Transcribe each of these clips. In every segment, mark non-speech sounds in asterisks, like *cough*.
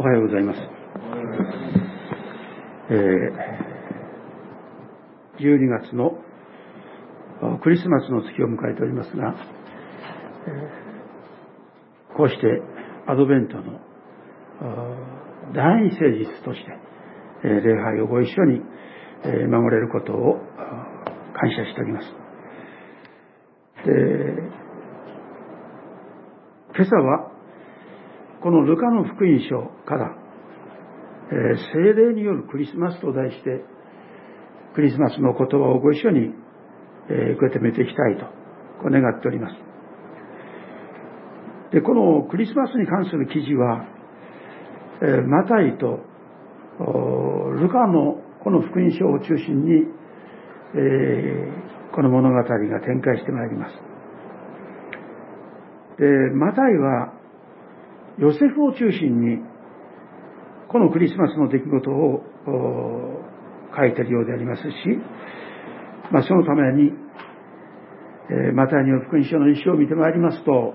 おはようございます。えー、12月のクリスマスの月を迎えておりますが、こうしてアドベントの第一聖日として、え、礼拝をご一緒に、え、守れることを感謝しております。で今朝はこのルカの福音書から、えー、聖霊によるクリスマスと題して、クリスマスの言葉をご一緒に、えー、受け止めていきたいと、こう願っております。で、このクリスマスに関する記事は、えー、マタイとルカのこの福音書を中心に、えー、この物語が展開してまいります。で、マタイはヨセフを中心に、このクリスマスの出来事を書いているようでありますし、まあ、そのために、えー、マタイによる福音書の一生を見てまいりますと、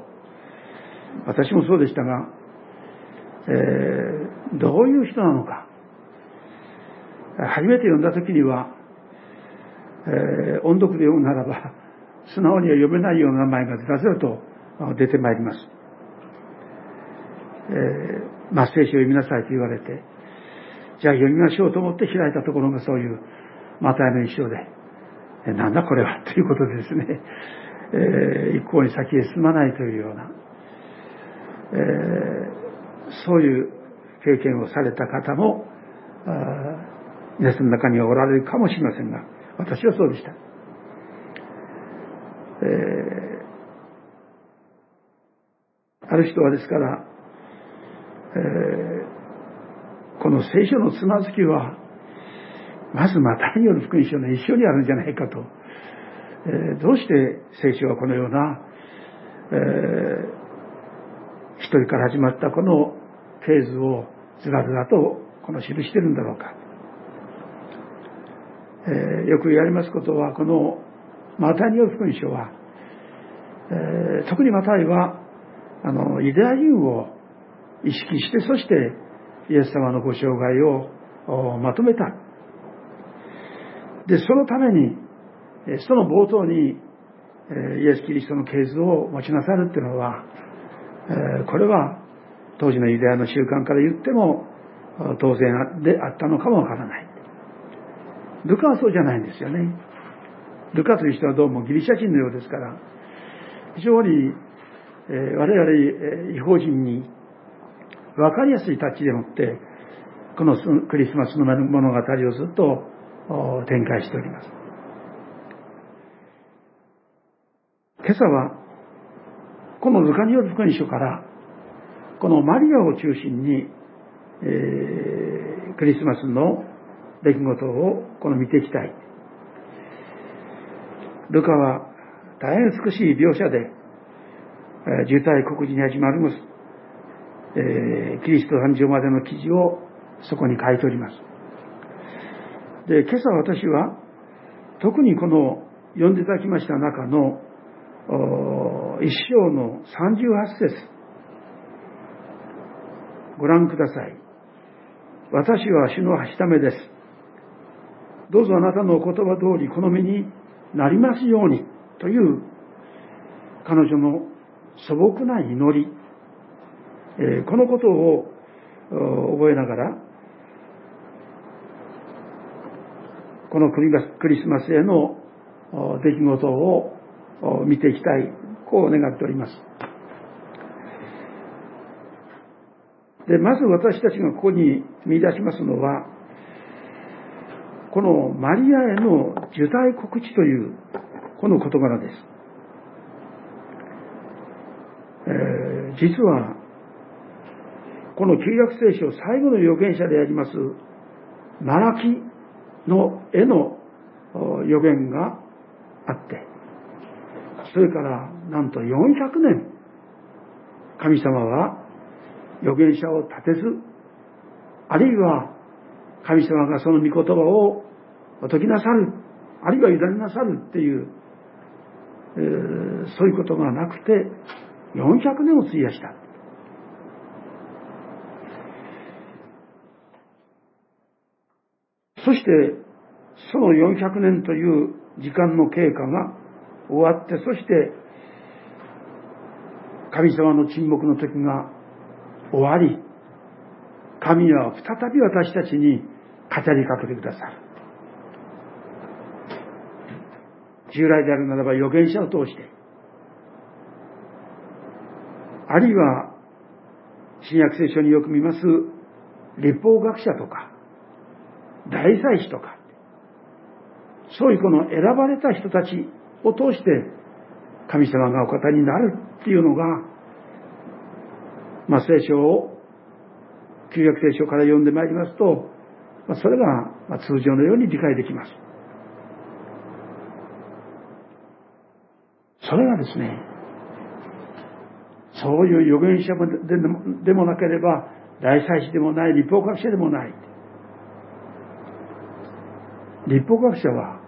私もそうでしたが、えー、どういう人なのか、初めて読んだ時には、えー、音読で読むならば、素直には読めないような名前がずらずらと出てまいります。えー、まあ、聖書を読みなさいと言われて、じゃあ読みましょうと思って開いたところがそういうマタイの一生で、えなんだこれは *laughs* ということでですね、えー、一向に先へ進まないというような、えー、そういう経験をされた方も、皆さんの中にはおられるかもしれませんが、私はそうでした。えー、ある人はですから、えー、この聖書のつまずきは、まずマタイによる福音書の一緒にあるんじゃないかと。えー、どうして聖書はこのような、えー、一人から始まったこのフェーズをずらずらとこの記してるんだろうか。えー、よく言われますことは、このマタイによる福音書は、えー、特にマタイは、あの、ユダヤ人を意識して、そしてイエス様のご生涯をまとめた。で、そのために、その冒頭に、イエス・キリストの系図を持ちなさるっていうのは、これは当時のユダヤの習慣から言っても当然であったのかもわからない。ルカはそうじゃないんですよね。ルカという人はどうもギリシャ人のようですから、非常に我々違法人に分かりやすいタッチでもって、このクリスマスの物語をずっと展開しております。今朝は、このルカによる福音書から、このマリアを中心に、えー、クリスマスの出来事をこの見ていきたい。ルカは大変美しい描写で、えー、渋滞告示に始まります。えー、キリスト誕生までの記事をそこに書いております。で、今朝私は、特にこの読んでいただきました中の、一章の38節ご覧ください。私は主のはしためです。どうぞあなたのお言葉通りこの身になりますようにという彼女の素朴な祈りえこのことを覚えながら、このクリスマスへの出来事を見ていきたい、こう願っております。で、まず私たちがここに見出しますのは、このマリアへの受胎告知という、この事柄です。えー、実は、この旧約聖書最後の預言者であります、マラキの絵の予言があって、それからなんと400年、神様は預言者を立てず、あるいは神様がその御言葉を解きなさる、あるいは委ねなさるっていう、えー、そういうことがなくて、400年を費やした。そしてその400年という時間の経過が終わってそして神様の沈黙の時が終わり神は再び私たちに語りかけてくださる。従来であるならば預言者を通してあるいは新約聖書によく見ます立法学者とか大祭司とかそういうこの選ばれた人たちを通して神様がお方になるっていうのが、まあ、聖書を旧約聖書から読んでまいりますと、まあ、それが、通常のように理解できます。それがですね、そういう預言者でもなければ、大祭司でもない、立法学者でもない。立法学者は、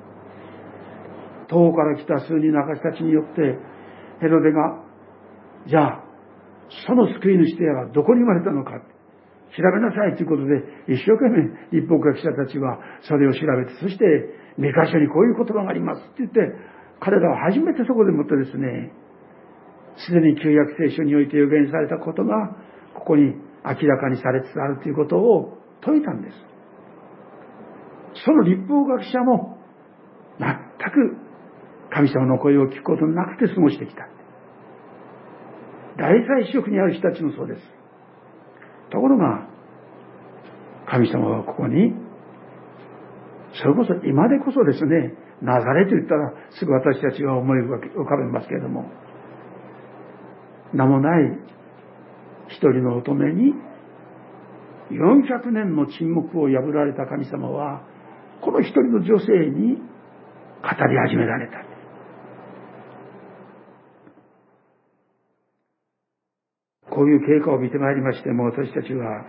東から来た数人の証たちによって、ヘロデが、じゃあ、その救い主ではどこに生まれたのか、調べなさいということで、一生懸命立法学者たちはそれを調べて、そして、三箇所にこういう言葉がありますって言って、彼らは初めてそこでもってですね、すでに旧約聖書において予言されたことが、ここに明らかにされつつあるということを説いたんです。その立法学者も、全く神様の声を聞くことなくて過ごしてきた。大祭司職にある人たちもそうです。ところが、神様はここに、それこそ今でこそですね、ナザレと言ったらすぐ私たちは思い浮かべますけれども、名もない一人の乙女に400年の沈黙を破られた神様は、この一人の女性に語り始められた。こういう経過を見てまいりましても、私たちは、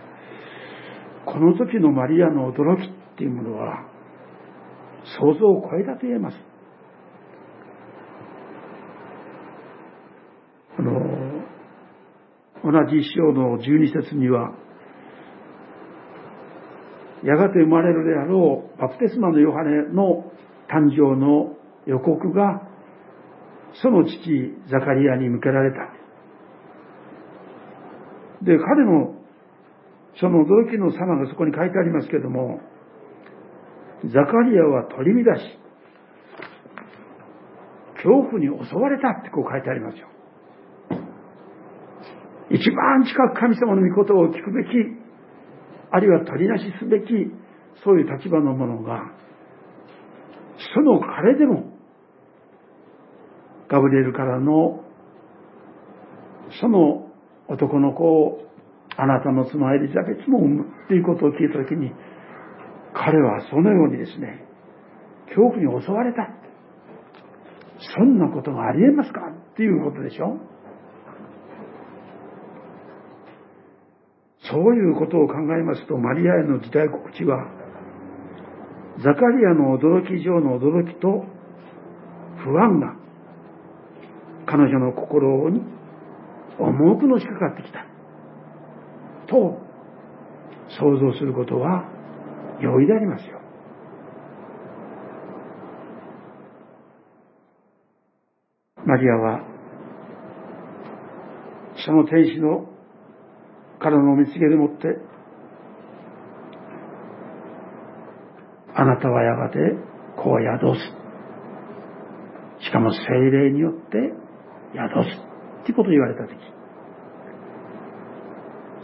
この時のマリアの驚きっていうものは、想像を超えたと言えます。あの、同じ章の十二節には、やがて生まれるであろうバプテスマのヨハネの誕生の予告が、その父ザカリアに向けられた。で、彼のその驚きの様がそこに書いてありますけれども、ザカリアは取り乱し、恐怖に襲われたってこう書いてありますよ。一番近く神様の御言葉を聞くべき、あるいは取りなしすべき、そういう立場の者が、その彼でも、ガブリエルからの、その男の子をあなたの妻エリザベスも産むっていうことを聞いたときに、彼はそのようにですね、恐怖に襲われた。そんなことがありえますかっていうことでしょそういうことを考えますと、マリアへの時代告知は、ザカリアの驚き以上の驚きと不安が彼女の心に重くのしかかってきた。と想像することは容易でありますよ。マリアは、その天使のからの見つけでもって、あなたはやがて子を宿す。しかも精霊によって宿す。っていうことを言われたとき、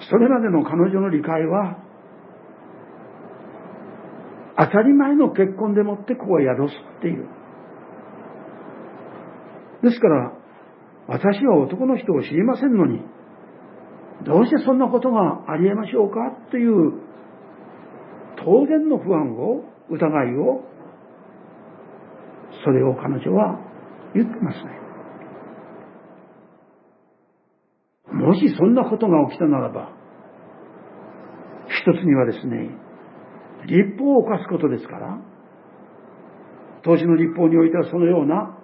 それまでの彼女の理解は、当たり前の結婚でもって子を宿すっていう。ですから、私は男の人を知りませんのに、どうしてそんなことがあり得ましょうかっていう、当然の不安を、疑いを、それを彼女は言ってますね。もしそんなことが起きたならば、一つにはですね、立法を犯すことですから、当時の立法においてはそのような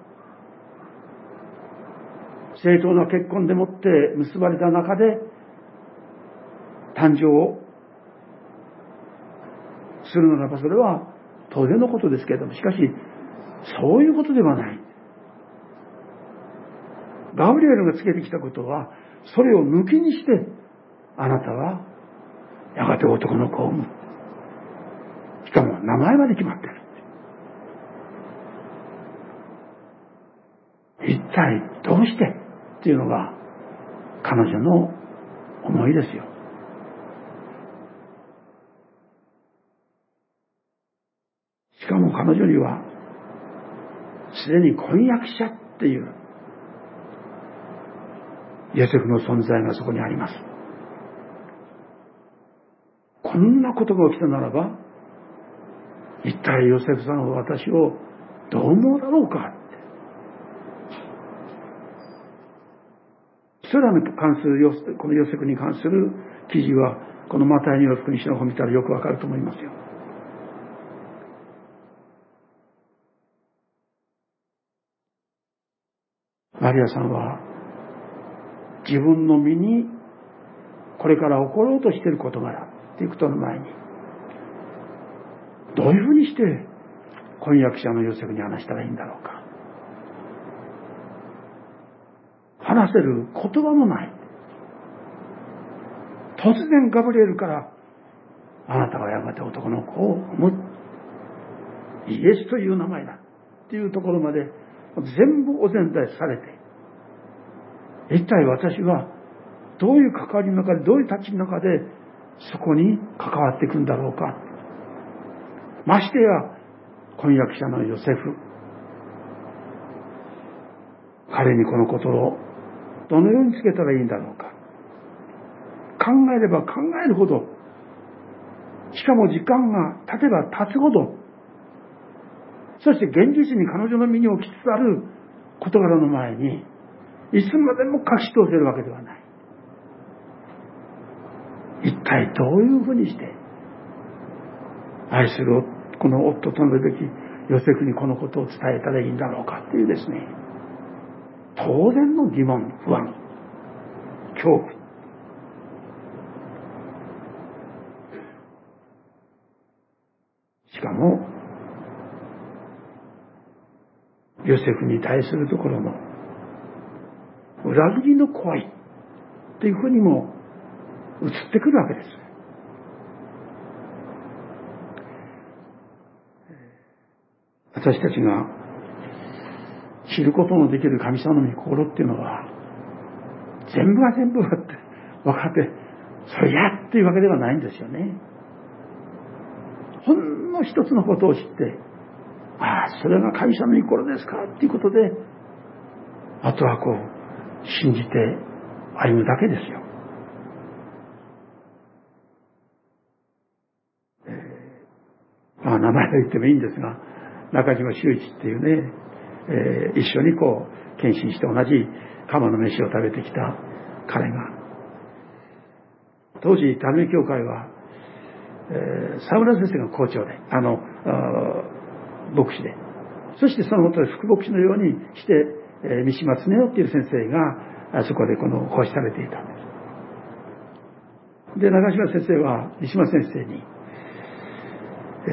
正当な結婚でもって結ばれた中で誕生をするならばそれは当然のことですけれども、しかし、そういうことではない。ガブリエルがつけてきたことは、それを抜きにして、あなたは、やがて男の子を産む。しかも名前まで決まってる。一体どうしてっていうのが彼女の思いですよ。しかも彼女にはすでに婚約者っていうヨセフの存在がそこにあります。こんなことが起きたならば、一体ヨセフさんは私をどう思うだろうかってそれらに関する、このヨセフに関する記事は、このマタイによる福音書の本見たらよくわかると思いますよ。マリアさんは、自分の身にこれから起ころうとしている事柄っていうことの前に、どういうふうにして婚約者のヨセフに話したらいいんだろうか。話せる言葉もない。突然ガブリエルから、あなたはやがて男の子を産む。イエスという名前だ。っていうところまで全部お膳立てされて、一体私はどういう関わりの中で、どういう立ちの中でそこに関わっていくんだろうか。ましてや、婚約者のヨセフ。彼にこのことをどのようにつけたらいいんだろうか。考えれば考えるほど、しかも時間が経てば経つほど、そして現実に彼女の身に起きつつある事柄の前に、いつまでも隠し通せるわけではない。一体どういうふうにして、愛するこの夫となるべきヨセフにこのことを伝えたらいいんだろうかっていうですね、当然の疑問、不安、恐怖。しかも、ヨセフに対するところの裏切りの怖いっていうふうにも映ってくるわけです。私たちが知ることのできる神様の御心っていうのは、全部が全部がって分かって、それやっていうわけではないんですよね。ほんの一つのことを知って、ああ、それが神様の御心ですかっていうことで、あとはこう、信じて歩むだけですよ。えー、まあ名前を言ってもいいんですが、中島修一っていうね、えー、一緒にこう、献身して同じ釜の飯を食べてきた彼が、当時、タルミ教会は、えー、沢村先生が校長で、あの、あ牧師で、そしてそのもとで副牧師のようにして、え、三島恒夫っていう先生が、そこでこの奉仕されていたんです。で、長島先生は三島先生に、え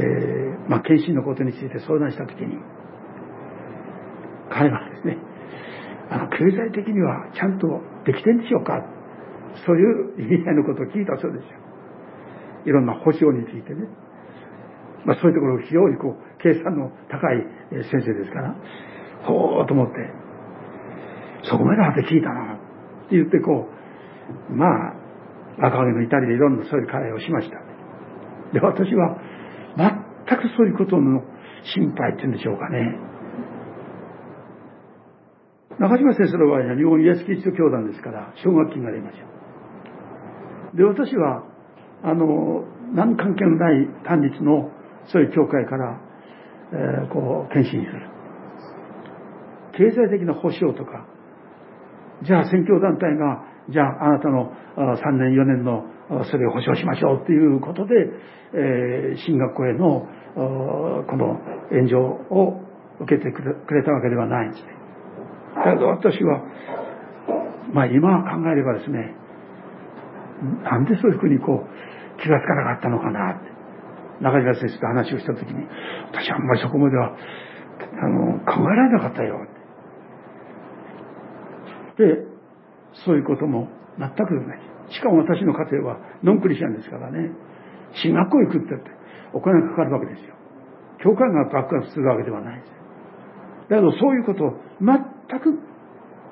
ー、まあ、献身のことについて相談したときに、彼はですね、あの、経済的にはちゃんとできてんでしょうか？そういう意味合いのことを聞いたそうですよ。いろんな保証についてね。まあそういうところを非常にこう、計算の高い先生ですから、ほーと思って、そこまではって聞いたな、って言ってこう、まあ、赤毛の至りでいろんなそういう会話をしました。で、私は、全くそういうことの心配っていうんでしょうかね。中島先生の場合は日本イエスキリスト教団ですから、奨学金がありますよ。で、私は、あの、何関係のない単立のそういう教会から、えー、こう、献身する。経済的な保障とか、じゃあ宣教団体が、じゃああなたの3年4年のそれを保証しましょうっていうことで、えー、進学校へのこの援助を受けてくれたわけではないんですね。だけど私は、まあ今考えればですね、なんでそういうふうにこう気がつかなかったのかなって。中島先生と話をした時に、私はあんまりそこまでは、あの、考えられなかったよ。で、そういうことも全くない。しかも私の家庭はノンクリスチャンですからね、進学校行くってってお金がかかるわけですよ。教会が爆発するわけではないです。だけどそういうことを全く、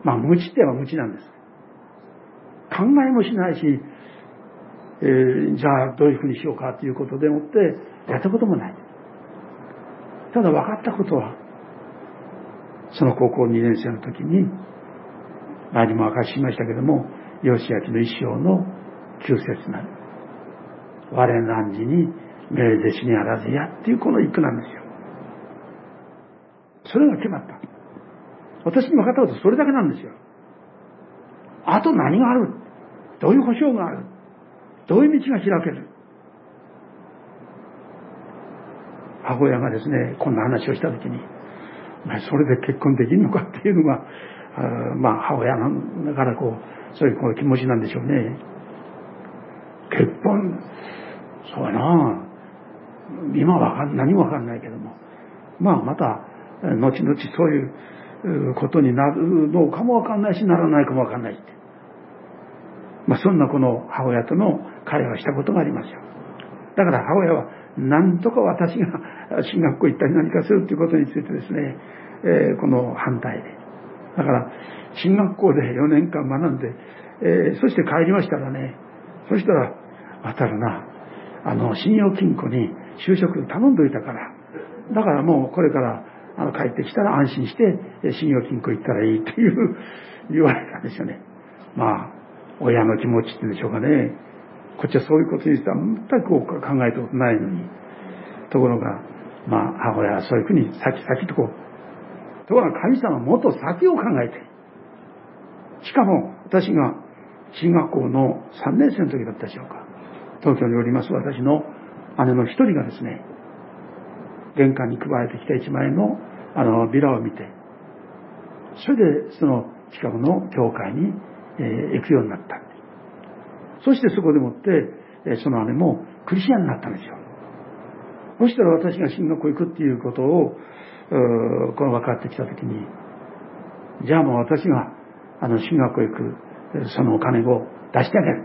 まあ無知っては無知なんです。考えもしないし、えー、じゃあどういうふうにしようかということでもってやったこともない。ただ分かったことは、その高校2年生の時に、前にも明かしましたけども、義明の一生の旧節なる。我何時に命ぜしにあらずやっていうこの一句なんですよ。それが決まった。私に分かったことそれだけなんですよ。あと何がある？どういう保証がある？どういう道が開ける？母親がですね、こんな話をしたときに、それで結婚できるのかっていうのが、あまあ母親だからこう、そういうこう気持ちなんでしょうね。結婚、そうやな今は何もわかんないけども、まあまた、後々そういうことになるのかもわかんないし、ならないかもわかんないって。まあそんなこの母親との会話したことがありますよ。だから母親は何とか私が進学校行ったり何かするっていうことについてですね、えー、この反対で。だから進学校で4年間学んで、えー、そして帰りましたらね、そしたら、渡るな、あの、信用金庫に就職頼んどいたから、だからもうこれからあの帰ってきたら安心して信用金庫行ったらいいっていう言われたんですよね。まあ、親の気持ちっていうんでしょうかね。こっちはそういうことにしては全く考えたことないのに。ところが、まあ、母親はそういうふうに先々とこう。ところが神様はもっと先を考えて。しかも、私が進学校の3年生の時だったでしょうか。東京におります私の姉の一人がですね、玄関に配られてきた一枚のあのビラを見て、それでその近くの教会に、え、行くようになった。そしてそこでもって、えその姉もクリスチャンになったんですよ。そしたら私が進学校行くっていうことを、この分かってきたときに、じゃあもう私があの進学校行くそのお金を出してあげる。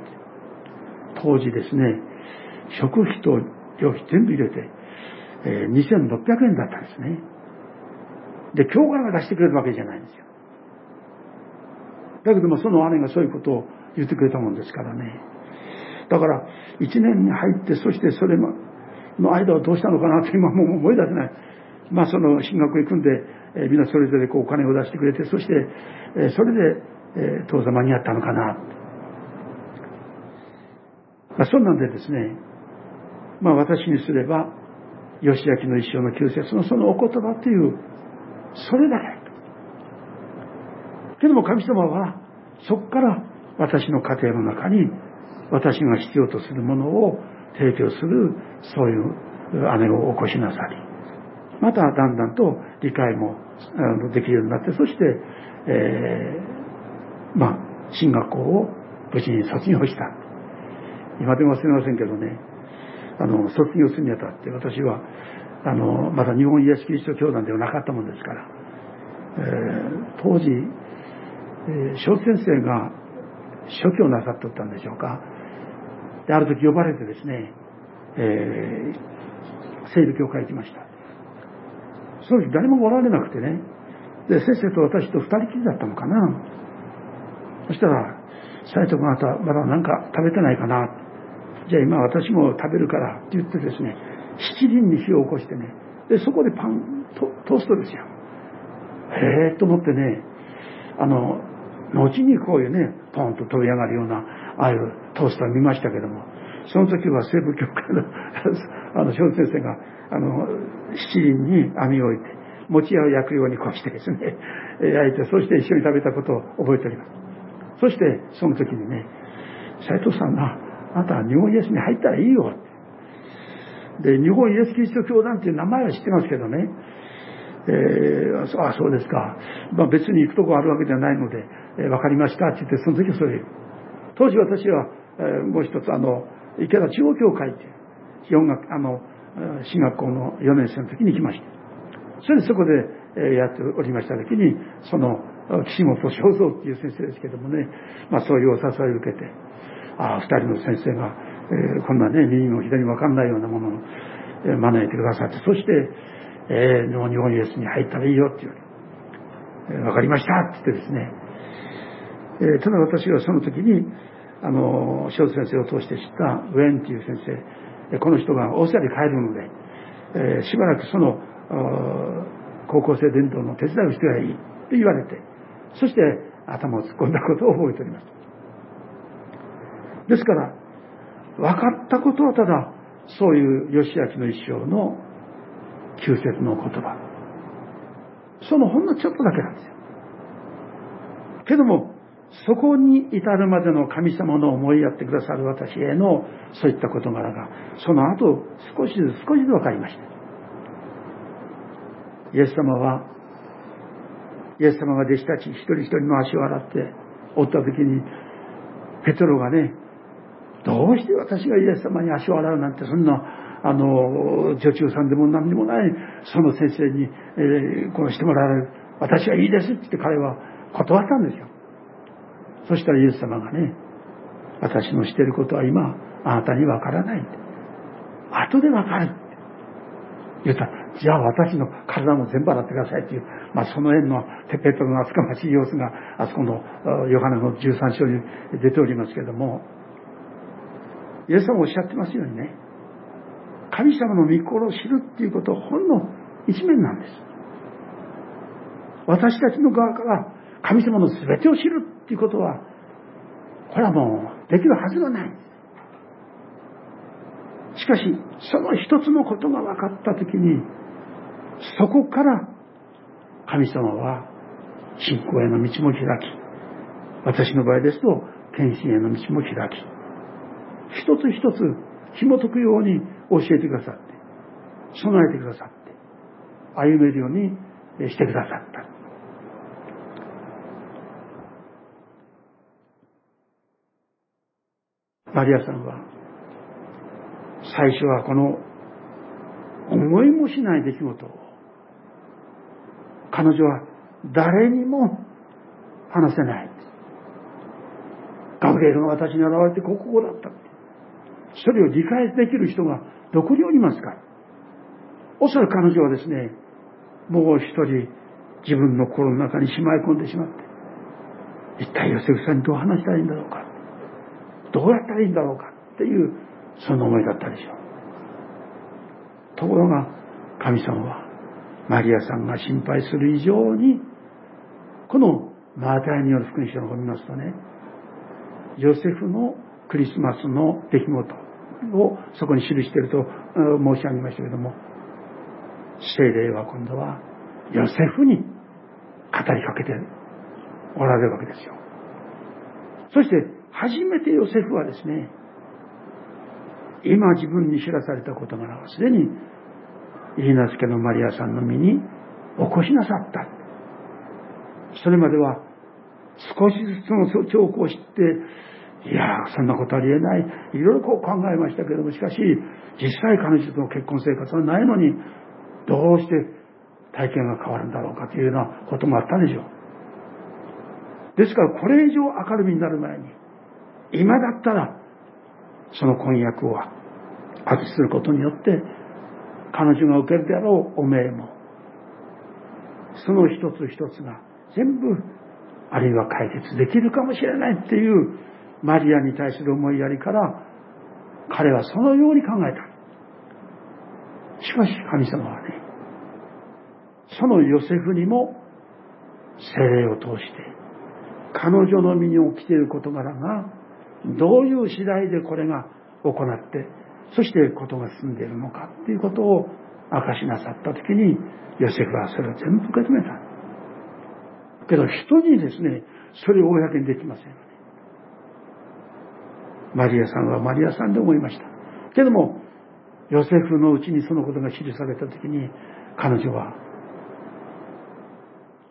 当時ですね、食費と料費全部入れて、えー、2600円だったんですね。で、教会が出してくれるわけじゃないんですよ。だけどもその姉がそういうことを言ってくれたもんですからね。だから、一年に入って、そしてそれの間はどうしたのかなって今もう思い出せない。まあその進学行くんで、えー、みんなそれぞれこうお金を出してくれて、そして、え、それで、えー、当座間に合ったのかな。まあそんなんでですね、まあ私にすれば、義明の一生の旧説のそのお言葉という、それだけ。けども神様は、そこから私の家庭の中に私が必要とするものを提供するそういう姉を起こしなさりまただんだんと理解もできるようになってそして、えー、まあ進学校を無事に卒業した。今でもすみませんけどね。あの卒業するにあたって私はあのまだ日本イエスキリスト教団ではなかったもんですから、えー、当時、えー、小先生が初期をなさっとったんでしょうか。で、ある時呼ばれてですね、えー、聖美教会行きました。その時誰もおられなくてね、で、先生と私と二人きりだったのかな。そしたら、斎藤君あなたまだ何か食べてないかな。じゃあ今私も食べるからって言ってですね、七輪に火を起こしてね、で、そこでパン、トトーストですよ。へえと思ってね、あの、後にこういうね、ポンと飛び上がるような、ああいうトースター見ましたけども、その時は西部教会のあの、小先生が、あの、七輪に網を置いて、餅屋を焼くようにこうしてですね、*laughs* 焼いて、そして一緒に食べたことを覚えております。そして、その時にね、斎藤さんが、あなたは日本イエスに入ったらいいよ。で、日本イエスキリスト教団っていう名前は知ってますけどね、えー、あそうですか、まあ、別に行くとこあるわけではないので、えー、分かりましたって言ってその時はそれ当時私は、えー、もう一つあの池田中央教会っていう音楽あの進学校の4年生の時に来ました。それでそこでやっておりました時にその岸本正蔵っていう先生ですけどもね、まあ、そういうお誘いを受けてああ2人の先生が、えー、こんなね右も左も分かんないようなものを招いてくださってそして、えー、日本イエスに入ったらいいよって言わ、えー、かりましたって言ってですね、えー、ただ私はその時にあの塩津先生を通して知ったウェンっていう先生この人がオーストラリアに帰るので、えー、しばらくその高校生伝統の手伝いをしてはいいと言われてそして頭を突っ込んだことを覚えております。ですから分かったことはただそういう義明の一生の旧説の言葉。そのほんのちょっとだけなんですよ。けどもそこに至るまでの神様の思いやってくださる私へのそういった事柄がその後少しずつ少しずつ分かりました。イエス様はイエス様が弟子たち一人一人の足を洗っておった時にペトロがねどうして私がイエス様に足を洗うなんてそんなあの女中さんでも何でもないその先生に、えー、こうしてもらわれる。私はいいですって言って彼は断ったんですよ。そしたらイエス様がね私のしていることは今あなたにわからない後でわかる言ったじゃあ私の体も全部洗ってくださいっていう、まあ、その縁のペペトロの厚かましい様子があそこのヨハネの13章に出ておりますけれども。イエス様おっしゃってますようにね神様の御心を知るっていうことはほんの一面なんです。私たちの側から神様の全てを知る。っていうことはこれはもうできるはずがない。しかしその一つのことが分かった時にそこから神様は信仰への道も開き私の場合ですと献身への道も開き。一つ一つ紐解くように教えてくださって備えてくださって歩めるようにしてくださった。マリアさんは最初はこの思いもしない出来事を彼女は誰にも話せない。ガブリエルが私に現れてここだったそれを理解できる人がどこにおりますか。おそらく彼女はですねもう一人自分の心の中にしまい込んでしまって一体ヨセフさんにどう話したらいいんだろうか。どうやったらいいんだろうかっていうその思いだったでしょう。ところが神様はマリアさんが心配する以上にこのマータイによる福音書を見ますとねヨセフのクリスマスの出来事をそこに記していると申し上げましたけれども聖霊は今度はヨセフに語りかけておられるわけですよ。そして初めてヨセフはですね今自分に知らされた事柄はすでにイリナス家のマリアさんの身に起こしなさった。それまでは少しずつの兆候を知っていやそんなことありえない。いろいろこう考えましたけれどもしかし実際彼女との結婚生活はないのにどうして体験が変わるんだろうかというようなこともあったでしょう。ですからこれ以上明るみになる前に今だったらその婚約を破棄することによって彼女が受けるであろうお命もその一つ一つが全部あるいは解決できるかもしれないっていうマリアに対する思いやりから彼はそのように考えた。しかし神様はねそのヨセフにも精霊を通して彼女の身に起きている事柄がどういう次第でこれが行ってそして事が進んでいるのかっていうことを明かしなさった時にヨセフはそれを全部受け止めた。けど人にですねそれを公にできません。マリアさんはマリアさんで思いました。けどもヨセフのうちにそのことが記された時に彼女は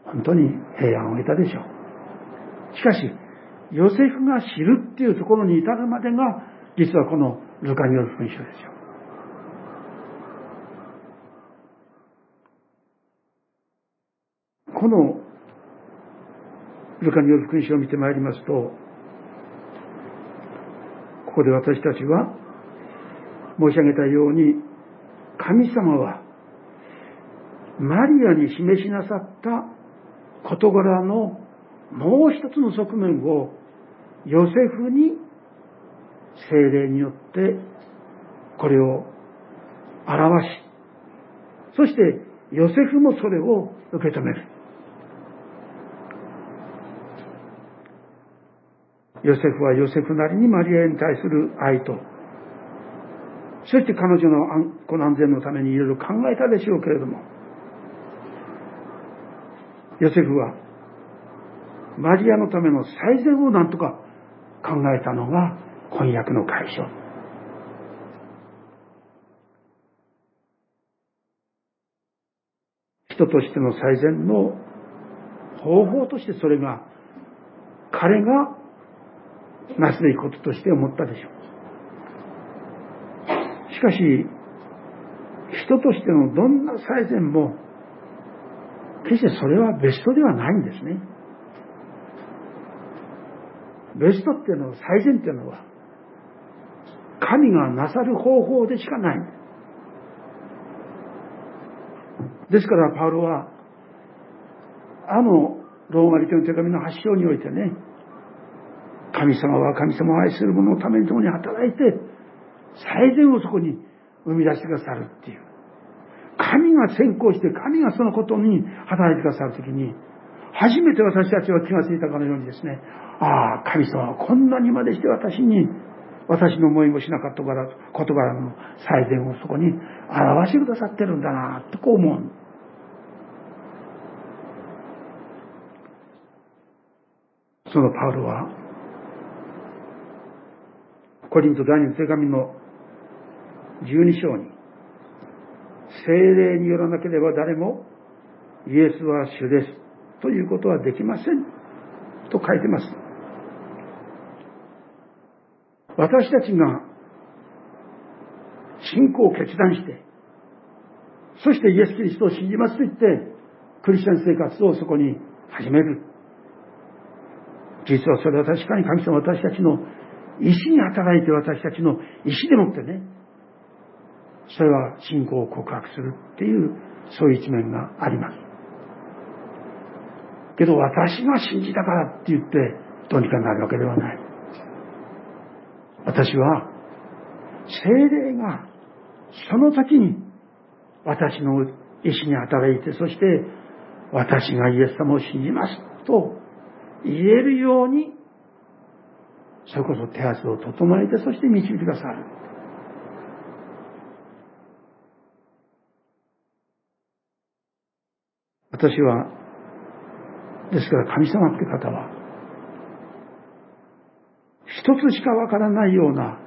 本当に平安を得たでしょう。しかしヨセフが知るっていうところに至るまでが、実はこのルカによる文章ですよ。このルカによる福音書を見てまいりますと、ここで私たちは申し上げたように、神様はマリアに示しなさった事柄のもう一つの側面をヨセフに精霊によってこれを表し、そしてヨセフもそれを受け止める。ヨセフはヨセフなりにマリアに対する愛と、そして彼女のこの安全のためにいろいろ考えたでしょうけれども、ヨセフはマリアのための最善を何とか考えたのが婚約の解消。人としての最善の方法としてそれが彼がなすべきこととして思ったでしょう。しかし、人としてのどんな最善も、決してそれはベストではないんですね。ベストっていうのは、最善っていうのは、神がなさる方法でしかない。ですから、パウロは、あのローマ人の手紙の発祥においてね、神様は神様を愛する者のために共に働いて、最善をそこに生み出してくださるっていう。神が先行して、神がそのことに働いてくださるときに、初めて私たちは気がついたかのようにですね、ああ、神様はこんなにまでして私に、私の思いもしなかったから事柄の最善をそこに表してくださってるんだな、とこう思う。そのパウロは、コリント第二の手紙の12章に、精霊によらなければ誰もイエスは主ですということはできませんと書いてます。私たちが信仰を決断して、そしてイエス・キリストを信じますと言って、クリスチャン生活をそこに始める。実はそれは確かに神様私たちの意志に働いて私たちの意志でもってね、それは信仰を告白するっていう、そういう一面があります。けど私が信じたからって言ってどうにかなるわけではない。私は、精霊がその時に私の意志に働いて、そして私がイエス様を信じますと言えるように、それこそ手厚を整えて、そして導いてくださる。私は、ですから神様って方は、一つしかわからないような、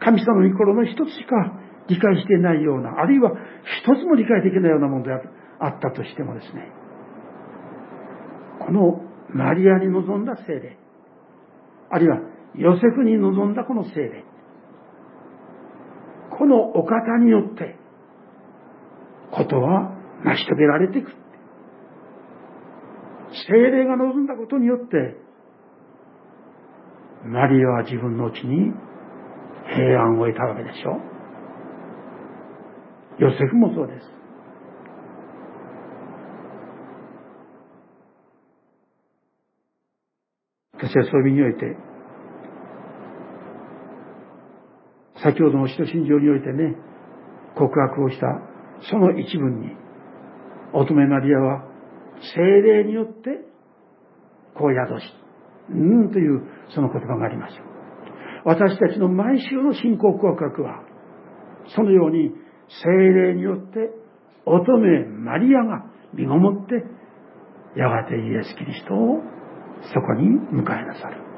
神様の御心の一つしか理解していないような、あるいは一つも理解できないようなものであったとしてもですね、このマリアに臨んだ精霊、あるいはヨセフに臨んだこの精霊、このお方によって、ことは成し遂げられていく。精霊が望んだことによって、マリアは自分のうちに平安を得たわけでしょヨセフもそうです。私はそういう意味において、先ほどの使徒信条においてね、告白をしたその一文に、乙女マリアは精霊によってこう宿し、うんというその言葉があります。私たちの毎週の信仰告白は、そのように精霊によって乙女マリアが身ごもって、やがてイエス・キリストをそこに迎えなさる。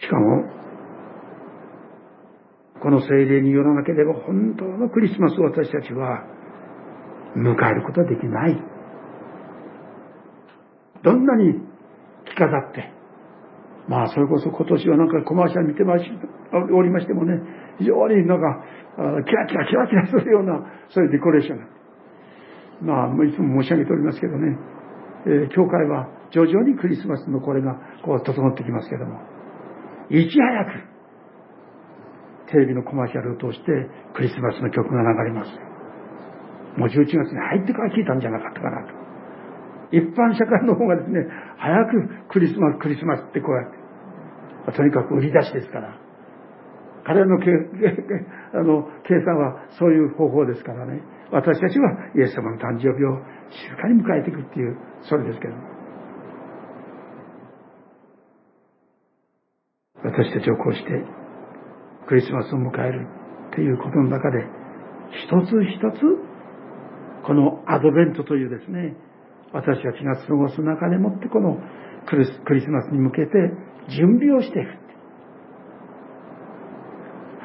しかも、この精霊によらなければ本当のクリスマスを私たちは迎えることはできない。どんなに着飾って、まあそれこそ今年はなんかコマーシャル見てましおりましてもね、非常になんか、キラキラキラキラするような、そういうデコレーション。まあ、いつも申し上げておりますけどね、えー、教会は徐々にクリスマスのこれがこう整ってきますけども、いち早く、テレビのコマーシャルを通してクリスマスの曲が流れます。もう11月に入ってから聞いたんじゃなかったかなと。一般社会の方がですね、早くクリスマス、クリスマスってこうやって、とにかく売り出しですから。彼らの計 *laughs* あの計算はそういう方法ですからね。私たちはイエス様の誕生日を静かに迎えていくっていう、それですけど。私たちをこうしてクリスマスを迎えるっていうことの中で、一つ一つ、このアドベントというですね、私たちが過ごす中でもってこのクリスマスに向けて準備をしていく。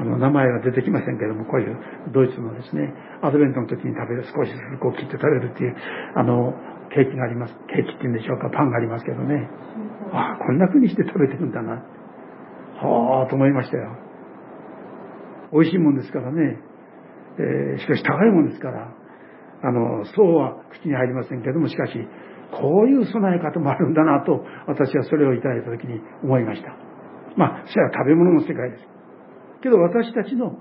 あの、名前は出てきませんけども、こういうドイツのですね、アドベントの時に食べる、少しずつこう切って食べるっていう、あの、ケーキがあります。ケーキって言うんでしょうか、パンがありますけどね。ああ、こんな風にして食べてるんだな。はあ、と思いましたよ。美味しいもんですからね。えー、しかし高いもんですから。あの、そうは口に入りませんけども、しかし、こういう備え方もあるんだなと、私はそれをいただいた時に思いました。まあ、それは食べ物の世界です。けど私たちの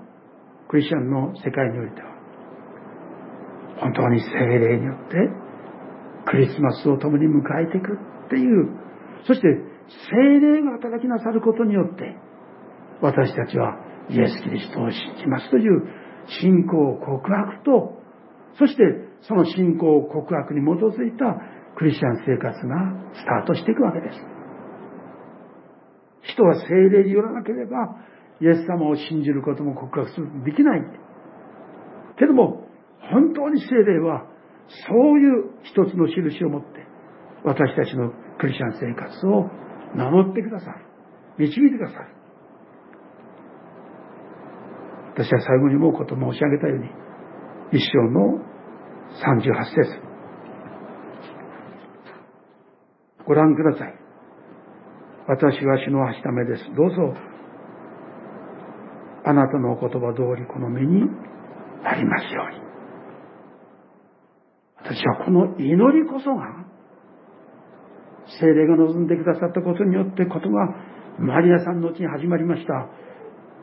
クリスチャンの世界においては、本当に精霊によって、クリスマスを共に迎えていくっていう、そして精霊が働きなさることによって、私たちはイエス・キリストを信じますという信仰告白とそしてその信仰告白に基づいたクリスチャン生活がスタートしていくわけです。人は精霊によらなければイエス様を信じることも告白することできない。けども、本当に精霊はそういう一つの印を持って私たちのクリスチャン生活を守ってくださる。導いてくださる。私は最後に思うこと申し上げたように、一章の38節ご覧ください。私は主の足ためです。どうぞ、あなたのお言葉通りこの目になりますように。私はこの祈りこそが、精霊が望んでくださったことによってことがマリアさんのうちに始まりました。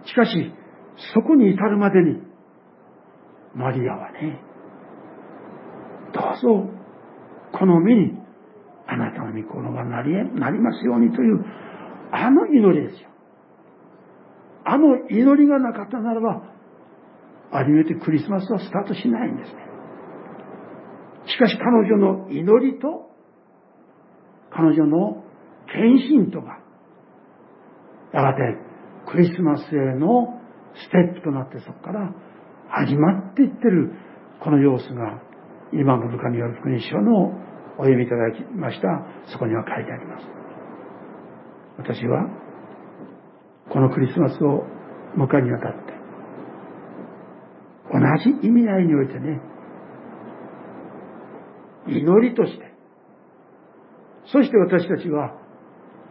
しかし、そこに至るまでに、マリアはね、どうぞ、この身に、あなたの御心がなり、なりますようにという、あの祈りですよ。あの祈りがなかったならば、初めてクリスマスはスタートしないんですね。しかし彼女の祈りと、彼女の献身とが、やがてクリスマスへのステップとなってそこから始まっていってるこの様子が今のルカによる福音書のお読みいただきました。そこには書いてあります。私はこのクリスマスを迎えにあたって同じ意味合いにおいてね祈りとしてそして私たちは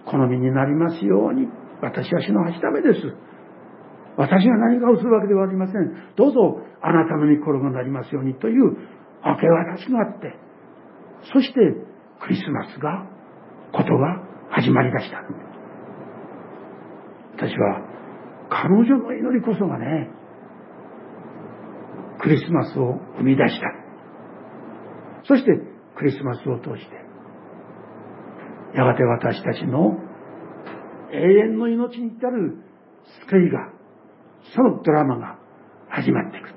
好みになりますように私は主の橋ためです。私が何かをするわけではありません。どうぞあなたの御心がなりますようにという明け渡しがあって、そしてクリスマスが、ことが始まりだした。私は彼女の祈りこそがね、クリスマスを生み出した。そしてクリスマスを通して、やがて私たちの永遠の命に至る救いがそのドラマが始まっていく。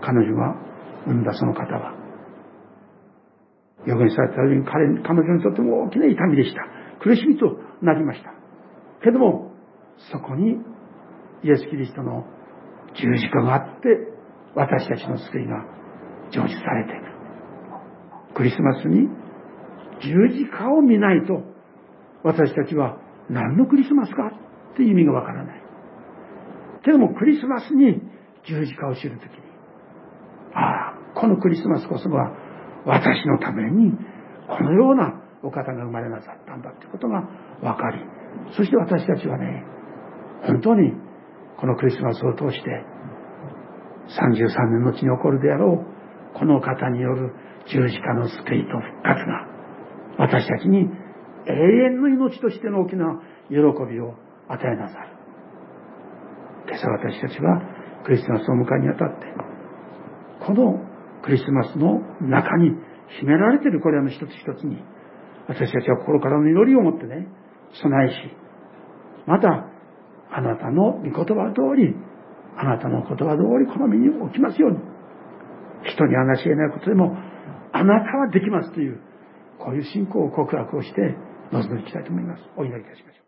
彼女が産んだその方は、予言されたように彼彼女にとっても大きな痛みでした。苦しみとなりました。けども、そこにイエス・キリストの十字架があって、私たちの救いが成就されていく。クリスマスに十字架を見ないと、私たちは何のクリスマスかって意味がわからない。けどもクリスマスに十字架を知るときに、ああ、このクリスマスこそが私のためにこのようなお方が生まれなさったんだということが分かりそして私たちはね本当にこのクリスマスを通して33年の後に起こるであろうこの方による十字架の救いと復活が私たちに永遠の命としての大きな喜びを与えなさる。今朝私たちはクリスマスを迎えにあたってこのクリスマスの中に秘められているこれらの一つ一つに私たちは心からの祈りを持ってね備えしまたあなたの御言葉通りあなたの言葉通りこの身に置きますように人に話し得ないことでもあなたはできますというこういう信仰を告白をして臨んでいきたいと思います。お祈りいたしましょう。